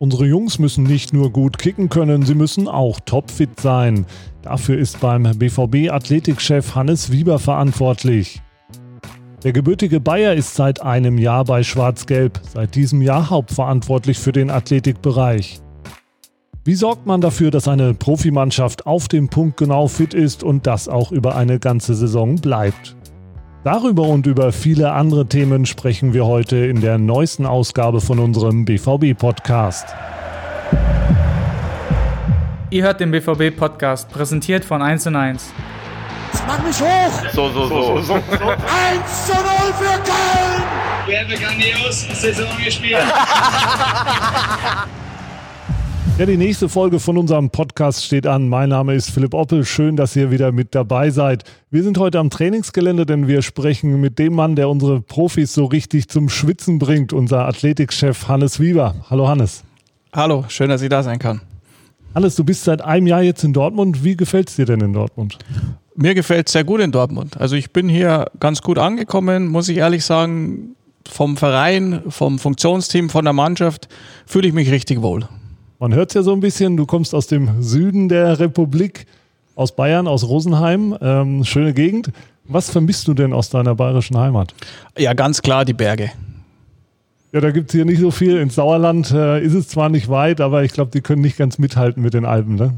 Unsere Jungs müssen nicht nur gut kicken können, sie müssen auch topfit sein. Dafür ist beim BVB Athletikchef Hannes Wieber verantwortlich. Der gebürtige Bayer ist seit einem Jahr bei Schwarz-Gelb, seit diesem Jahr hauptverantwortlich für den Athletikbereich. Wie sorgt man dafür, dass eine Profimannschaft auf dem Punkt genau fit ist und das auch über eine ganze Saison bleibt? Darüber und über viele andere Themen sprechen wir heute in der neuesten Ausgabe von unserem BVB-Podcast. Ihr hört den BVB-Podcast, präsentiert von 1 und 1. Jetzt mach mich hoch! So, so, so. so, so. 1 zu 0 für Köln! Wir haben grandios Saison gespielt. Ja, die nächste Folge von unserem Podcast steht an. Mein Name ist Philipp Oppel. Schön, dass ihr wieder mit dabei seid. Wir sind heute am Trainingsgelände, denn wir sprechen mit dem Mann, der unsere Profis so richtig zum Schwitzen bringt, unser Athletikchef Hannes Wieber. Hallo Hannes. Hallo, schön, dass ich da sein kann. Hannes, du bist seit einem Jahr jetzt in Dortmund. Wie gefällt es dir denn in Dortmund? Mir gefällt es sehr gut in Dortmund. Also ich bin hier ganz gut angekommen, muss ich ehrlich sagen. Vom Verein, vom Funktionsteam, von der Mannschaft fühle ich mich richtig wohl. Man hört es ja so ein bisschen, du kommst aus dem Süden der Republik, aus Bayern, aus Rosenheim. Ähm, schöne Gegend. Was vermisst du denn aus deiner bayerischen Heimat? Ja, ganz klar die Berge. Ja, da gibt es hier nicht so viel. Ins Sauerland äh, ist es zwar nicht weit, aber ich glaube, die können nicht ganz mithalten mit den Alpen. Ne?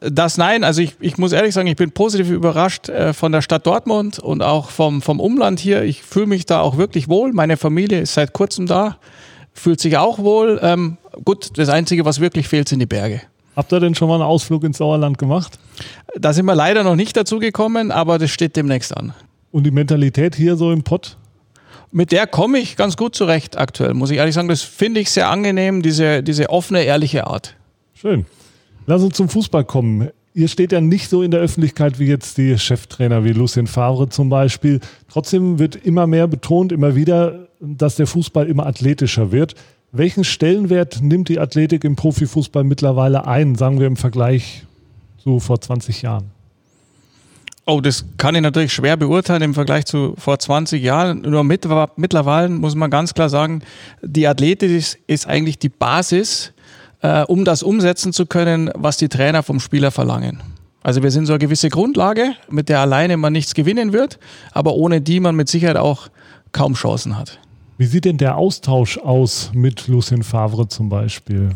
Das nein, also ich, ich muss ehrlich sagen, ich bin positiv überrascht äh, von der Stadt Dortmund und auch vom, vom Umland hier. Ich fühle mich da auch wirklich wohl. Meine Familie ist seit kurzem da fühlt sich auch wohl. Ähm, gut, das Einzige, was wirklich fehlt, sind die Berge. Habt ihr denn schon mal einen Ausflug ins Sauerland gemacht? Da sind wir leider noch nicht dazu gekommen, aber das steht demnächst an. Und die Mentalität hier so im Pott? Mit der komme ich ganz gut zurecht aktuell, muss ich ehrlich sagen. Das finde ich sehr angenehm, diese, diese offene, ehrliche Art. Schön. Lass uns zum Fußball kommen. Ihr steht ja nicht so in der Öffentlichkeit wie jetzt die Cheftrainer wie Lucien Favre zum Beispiel. Trotzdem wird immer mehr betont, immer wieder, dass der Fußball immer athletischer wird. Welchen Stellenwert nimmt die Athletik im Profifußball mittlerweile ein, sagen wir im Vergleich zu vor 20 Jahren? Oh, das kann ich natürlich schwer beurteilen im Vergleich zu vor 20 Jahren. Nur mit, mittlerweile muss man ganz klar sagen, die Athletik ist, ist eigentlich die Basis äh, um das umsetzen zu können, was die Trainer vom Spieler verlangen. Also wir sind so eine gewisse Grundlage, mit der alleine man nichts gewinnen wird, aber ohne die man mit Sicherheit auch kaum Chancen hat. Wie sieht denn der Austausch aus mit Lucien Favre zum Beispiel?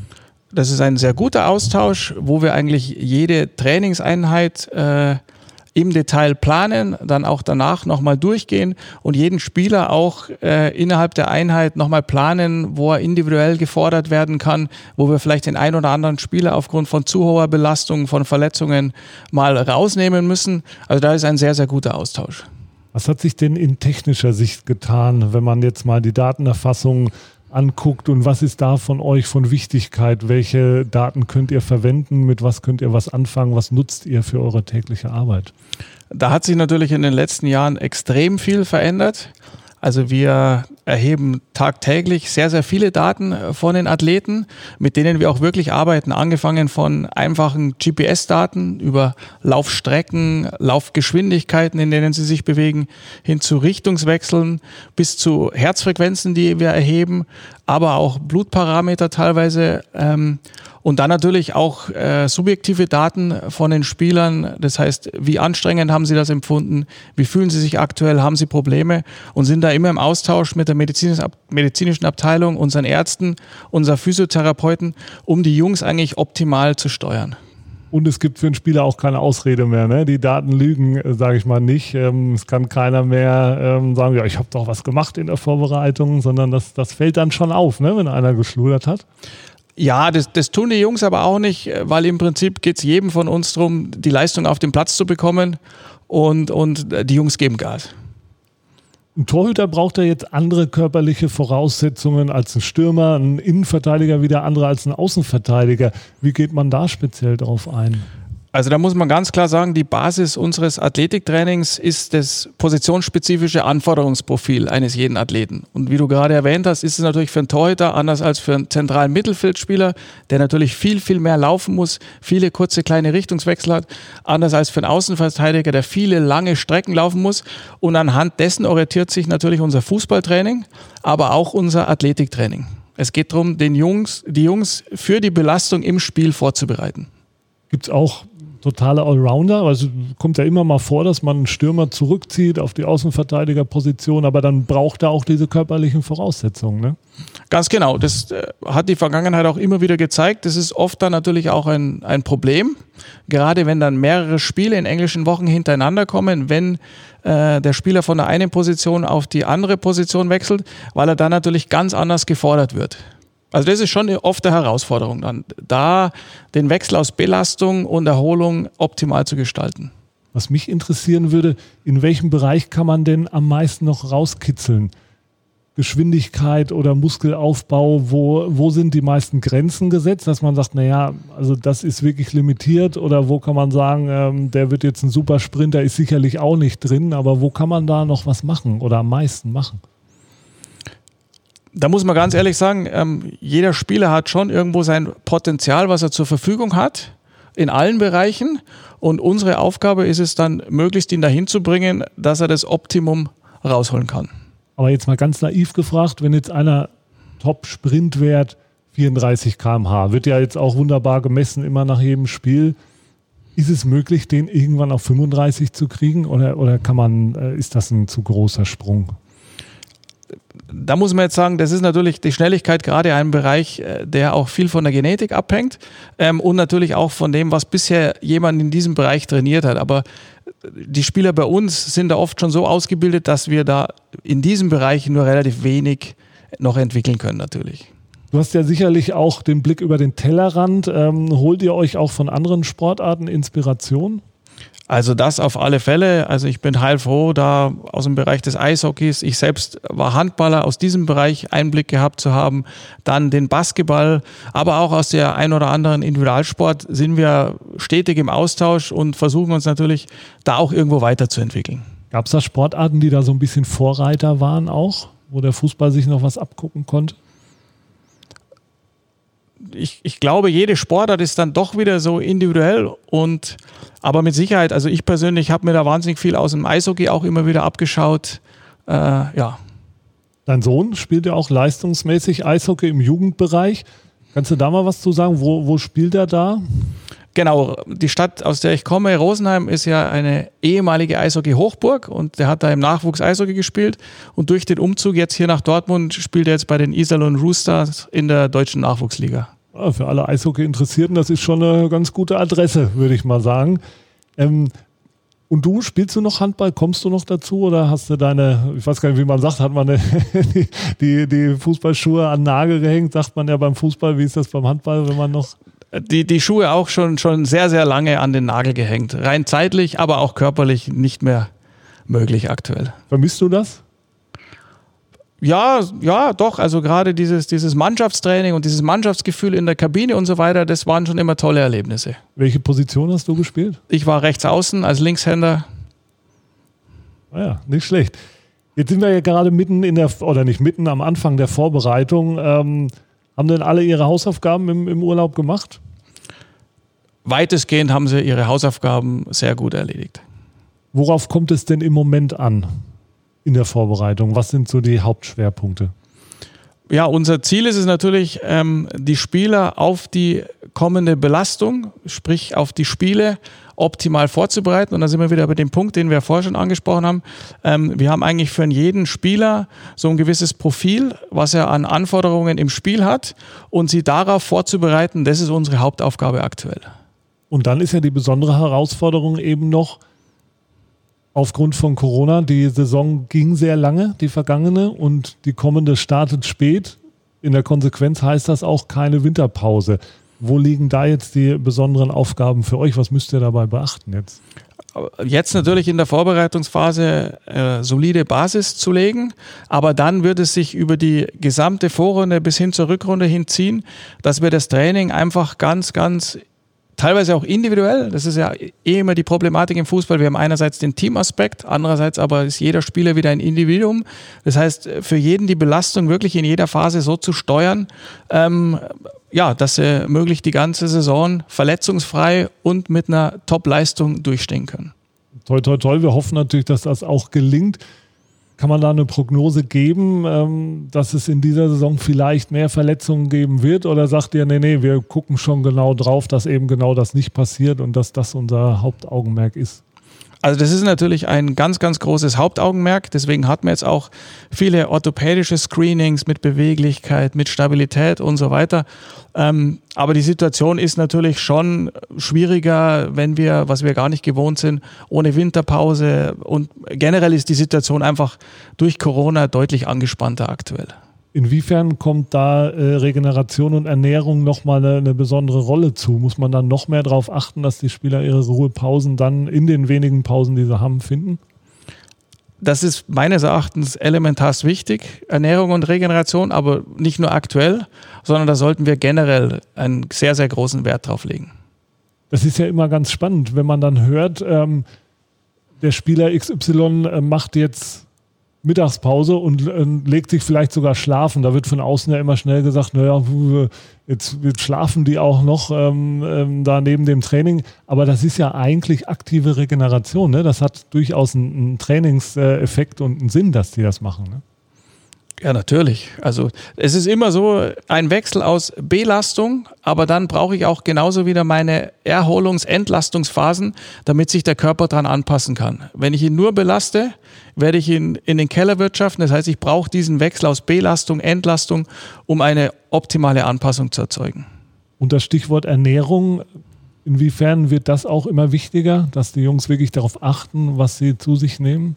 Das ist ein sehr guter Austausch, wo wir eigentlich jede Trainingseinheit äh, im Detail planen, dann auch danach nochmal durchgehen und jeden Spieler auch äh, innerhalb der Einheit nochmal planen, wo er individuell gefordert werden kann, wo wir vielleicht den ein oder anderen Spieler aufgrund von zu hoher Belastung, von Verletzungen mal rausnehmen müssen. Also da ist ein sehr, sehr guter Austausch. Was hat sich denn in technischer Sicht getan, wenn man jetzt mal die Datenerfassung anguckt und was ist da von euch von Wichtigkeit? Welche Daten könnt ihr verwenden? Mit was könnt ihr was anfangen? Was nutzt ihr für eure tägliche Arbeit? Da hat sich natürlich in den letzten Jahren extrem viel verändert. Also wir erheben tagtäglich sehr, sehr viele Daten von den Athleten, mit denen wir auch wirklich arbeiten. Angefangen von einfachen GPS-Daten über Laufstrecken, Laufgeschwindigkeiten, in denen sie sich bewegen, hin zu Richtungswechseln bis zu Herzfrequenzen, die wir erheben, aber auch Blutparameter teilweise. Ähm, und dann natürlich auch äh, subjektive Daten von den Spielern. Das heißt, wie anstrengend haben sie das empfunden? Wie fühlen sie sich aktuell? Haben sie Probleme? Und sind da immer im Austausch mit der medizinischen Abteilung, unseren Ärzten, unserer Physiotherapeuten, um die Jungs eigentlich optimal zu steuern. Und es gibt für einen Spieler auch keine Ausrede mehr. Ne? Die Daten lügen, äh, sage ich mal nicht. Ähm, es kann keiner mehr ähm, sagen, ja, ich habe doch was gemacht in der Vorbereitung, sondern das, das fällt dann schon auf, ne? wenn einer geschludert hat. Ja, das, das tun die Jungs aber auch nicht, weil im Prinzip geht es jedem von uns darum, die Leistung auf den Platz zu bekommen und, und die Jungs geben Gas. Ein Torhüter braucht ja jetzt andere körperliche Voraussetzungen als ein Stürmer, ein Innenverteidiger wieder andere als ein Außenverteidiger. Wie geht man da speziell drauf ein? Also da muss man ganz klar sagen, die Basis unseres Athletiktrainings ist das positionsspezifische Anforderungsprofil eines jeden Athleten. Und wie du gerade erwähnt hast, ist es natürlich für einen Torhüter anders als für einen zentralen Mittelfeldspieler, der natürlich viel, viel mehr laufen muss, viele kurze kleine Richtungswechsel hat, anders als für einen Außenverteidiger, der viele lange Strecken laufen muss. Und anhand dessen orientiert sich natürlich unser Fußballtraining, aber auch unser Athletiktraining. Es geht darum, den Jungs, die Jungs für die Belastung im Spiel vorzubereiten. Gibt es auch totale Allrounder? Also kommt ja immer mal vor, dass man einen Stürmer zurückzieht auf die Außenverteidigerposition, aber dann braucht er auch diese körperlichen Voraussetzungen. Ne? Ganz genau. Das äh, hat die Vergangenheit auch immer wieder gezeigt. Das ist oft dann natürlich auch ein, ein Problem. Gerade wenn dann mehrere Spiele in englischen Wochen hintereinander kommen, wenn äh, der Spieler von der einen Position auf die andere Position wechselt, weil er dann natürlich ganz anders gefordert wird. Also das ist schon oft eine Herausforderung dann, da den Wechsel aus Belastung und Erholung optimal zu gestalten. Was mich interessieren würde, in welchem Bereich kann man denn am meisten noch rauskitzeln? Geschwindigkeit oder Muskelaufbau, wo, wo sind die meisten Grenzen gesetzt, dass man sagt, naja, also das ist wirklich limitiert oder wo kann man sagen, ähm, der wird jetzt ein super Sprinter, ist sicherlich auch nicht drin, aber wo kann man da noch was machen oder am meisten machen? Da muss man ganz ehrlich sagen, ähm, jeder Spieler hat schon irgendwo sein Potenzial, was er zur Verfügung hat, in allen Bereichen. Und unsere Aufgabe ist es dann, möglichst ihn dahin zu bringen, dass er das Optimum rausholen kann. Aber jetzt mal ganz naiv gefragt, wenn jetzt einer Top-Sprintwert 34 km/h, wird ja jetzt auch wunderbar gemessen, immer nach jedem Spiel. Ist es möglich, den irgendwann auf 35 zu kriegen oder, oder kann man, äh, ist das ein zu großer Sprung? Da muss man jetzt sagen, das ist natürlich die Schnelligkeit gerade ein Bereich, äh, der auch viel von der Genetik abhängt ähm, und natürlich auch von dem, was bisher jemand in diesem Bereich trainiert hat. Aber die Spieler bei uns sind da oft schon so ausgebildet, dass wir da in diesem Bereich nur relativ wenig noch entwickeln können natürlich. Du hast ja sicherlich auch den Blick über den Tellerrand. Ähm, holt ihr euch auch von anderen Sportarten Inspiration? Also das auf alle Fälle. Also ich bin heilfroh, da aus dem Bereich des Eishockeys, ich selbst war Handballer, aus diesem Bereich Einblick gehabt zu haben. Dann den Basketball, aber auch aus der ein oder anderen Individualsport sind wir stetig im Austausch und versuchen uns natürlich da auch irgendwo weiterzuentwickeln. Gab es da Sportarten, die da so ein bisschen Vorreiter waren auch, wo der Fußball sich noch was abgucken konnte? Ich, ich glaube, jede Sportart ist dann doch wieder so individuell und aber mit Sicherheit, also ich persönlich habe mir da wahnsinnig viel aus dem Eishockey auch immer wieder abgeschaut. Äh, ja. Dein Sohn spielt ja auch leistungsmäßig Eishockey im Jugendbereich. Kannst du da mal was zu sagen? Wo, wo spielt er da? Genau, die Stadt, aus der ich komme, Rosenheim, ist ja eine ehemalige Eishockey-Hochburg und der hat da im Nachwuchs Eishockey gespielt. Und durch den Umzug jetzt hier nach Dortmund spielt er jetzt bei den Iserlohn Roosters in der deutschen Nachwuchsliga. Für alle Eishockey-Interessierten, das ist schon eine ganz gute Adresse, würde ich mal sagen. Ähm, und du, spielst du noch Handball? Kommst du noch dazu oder hast du deine, ich weiß gar nicht, wie man sagt, hat man die, die, die Fußballschuhe an Nagel gehängt? Sagt man ja beim Fußball, wie ist das beim Handball, wenn man noch. Die, die Schuhe auch schon, schon sehr, sehr lange an den Nagel gehängt. Rein zeitlich, aber auch körperlich nicht mehr möglich aktuell. Vermisst du das? Ja, ja, doch. Also gerade dieses, dieses Mannschaftstraining und dieses Mannschaftsgefühl in der Kabine und so weiter, das waren schon immer tolle Erlebnisse. Welche Position hast du gespielt? Ich war rechts außen als Linkshänder. Naja, ah nicht schlecht. Jetzt sind wir ja gerade mitten in der, oder nicht mitten am Anfang der Vorbereitung. Ähm, haben denn alle ihre Hausaufgaben im, im Urlaub gemacht? Weitestgehend haben sie ihre Hausaufgaben sehr gut erledigt. Worauf kommt es denn im Moment an? In der Vorbereitung? Was sind so die Hauptschwerpunkte? Ja, unser Ziel ist es natürlich, ähm, die Spieler auf die kommende Belastung, sprich auf die Spiele, optimal vorzubereiten. Und da sind wir wieder bei dem Punkt, den wir vorher schon angesprochen haben. Ähm, wir haben eigentlich für jeden Spieler so ein gewisses Profil, was er an Anforderungen im Spiel hat und sie darauf vorzubereiten, das ist unsere Hauptaufgabe aktuell. Und dann ist ja die besondere Herausforderung eben noch, aufgrund von Corona. Die Saison ging sehr lange, die vergangene, und die kommende startet spät. In der Konsequenz heißt das auch keine Winterpause. Wo liegen da jetzt die besonderen Aufgaben für euch? Was müsst ihr dabei beachten jetzt? Jetzt natürlich in der Vorbereitungsphase äh, solide Basis zu legen, aber dann wird es sich über die gesamte Vorrunde bis hin zur Rückrunde hinziehen, dass wir das Training einfach ganz, ganz teilweise auch individuell. Das ist ja eh immer die Problematik im Fußball. Wir haben einerseits den Teamaspekt, andererseits aber ist jeder Spieler wieder ein Individuum. Das heißt, für jeden die Belastung wirklich in jeder Phase so zu steuern, ähm, ja, dass sie möglichst die ganze Saison verletzungsfrei und mit einer Top-Leistung durchstehen können. Toi, toi, toi. Wir hoffen natürlich, dass das auch gelingt. Kann man da eine Prognose geben, ähm, dass es in dieser Saison vielleicht mehr Verletzungen geben wird? Oder sagt ihr, nee, nee, wir gucken schon genau drauf, dass eben genau das nicht passiert und dass das unser Hauptaugenmerk ist? Also das ist natürlich ein ganz, ganz großes Hauptaugenmerk. Deswegen hat man jetzt auch viele orthopädische Screenings mit Beweglichkeit, mit Stabilität und so weiter. Ähm, aber die Situation ist natürlich schon schwieriger, wenn wir, was wir gar nicht gewohnt sind, ohne Winterpause. Und generell ist die Situation einfach durch Corona deutlich angespannter aktuell. Inwiefern kommt da äh, Regeneration und Ernährung nochmal eine, eine besondere Rolle zu? Muss man dann noch mehr darauf achten, dass die Spieler ihre Ruhepausen dann in den wenigen Pausen, die sie haben, finden? Das ist meines Erachtens elementar wichtig, Ernährung und Regeneration, aber nicht nur aktuell, sondern da sollten wir generell einen sehr, sehr großen Wert drauf legen. Das ist ja immer ganz spannend, wenn man dann hört, ähm, der Spieler XY äh, macht jetzt Mittagspause und legt sich vielleicht sogar schlafen. Da wird von außen ja immer schnell gesagt, naja, jetzt, jetzt schlafen die auch noch ähm, ähm, da neben dem Training. Aber das ist ja eigentlich aktive Regeneration. Ne? Das hat durchaus einen, einen Trainingseffekt und einen Sinn, dass die das machen. Ne? Ja, natürlich. Also es ist immer so ein Wechsel aus Belastung, aber dann brauche ich auch genauso wieder meine Erholungs-, Entlastungsphasen, damit sich der Körper daran anpassen kann. Wenn ich ihn nur belaste, werde ich ihn in den Keller wirtschaften. Das heißt, ich brauche diesen Wechsel aus Belastung, Entlastung, um eine optimale Anpassung zu erzeugen. Und das Stichwort Ernährung, inwiefern wird das auch immer wichtiger, dass die Jungs wirklich darauf achten, was sie zu sich nehmen?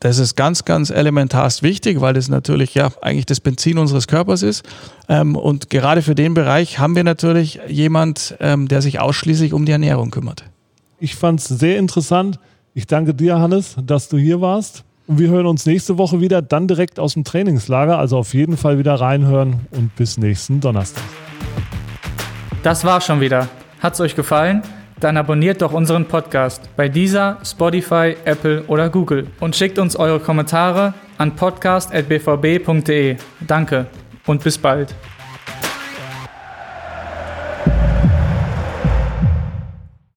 Das ist ganz, ganz elementarst wichtig, weil das natürlich ja eigentlich das Benzin unseres Körpers ist. Ähm, und gerade für den Bereich haben wir natürlich jemand, ähm, der sich ausschließlich um die Ernährung kümmert. Ich fand es sehr interessant. Ich danke dir, Hannes, dass du hier warst. Und wir hören uns nächste Woche wieder, dann direkt aus dem Trainingslager. Also auf jeden Fall wieder reinhören und bis nächsten Donnerstag. Das war schon wieder. Hat's euch gefallen? Dann abonniert doch unseren Podcast bei dieser, Spotify, Apple oder Google und schickt uns eure Kommentare an podcast.bvb.de. Danke und bis bald.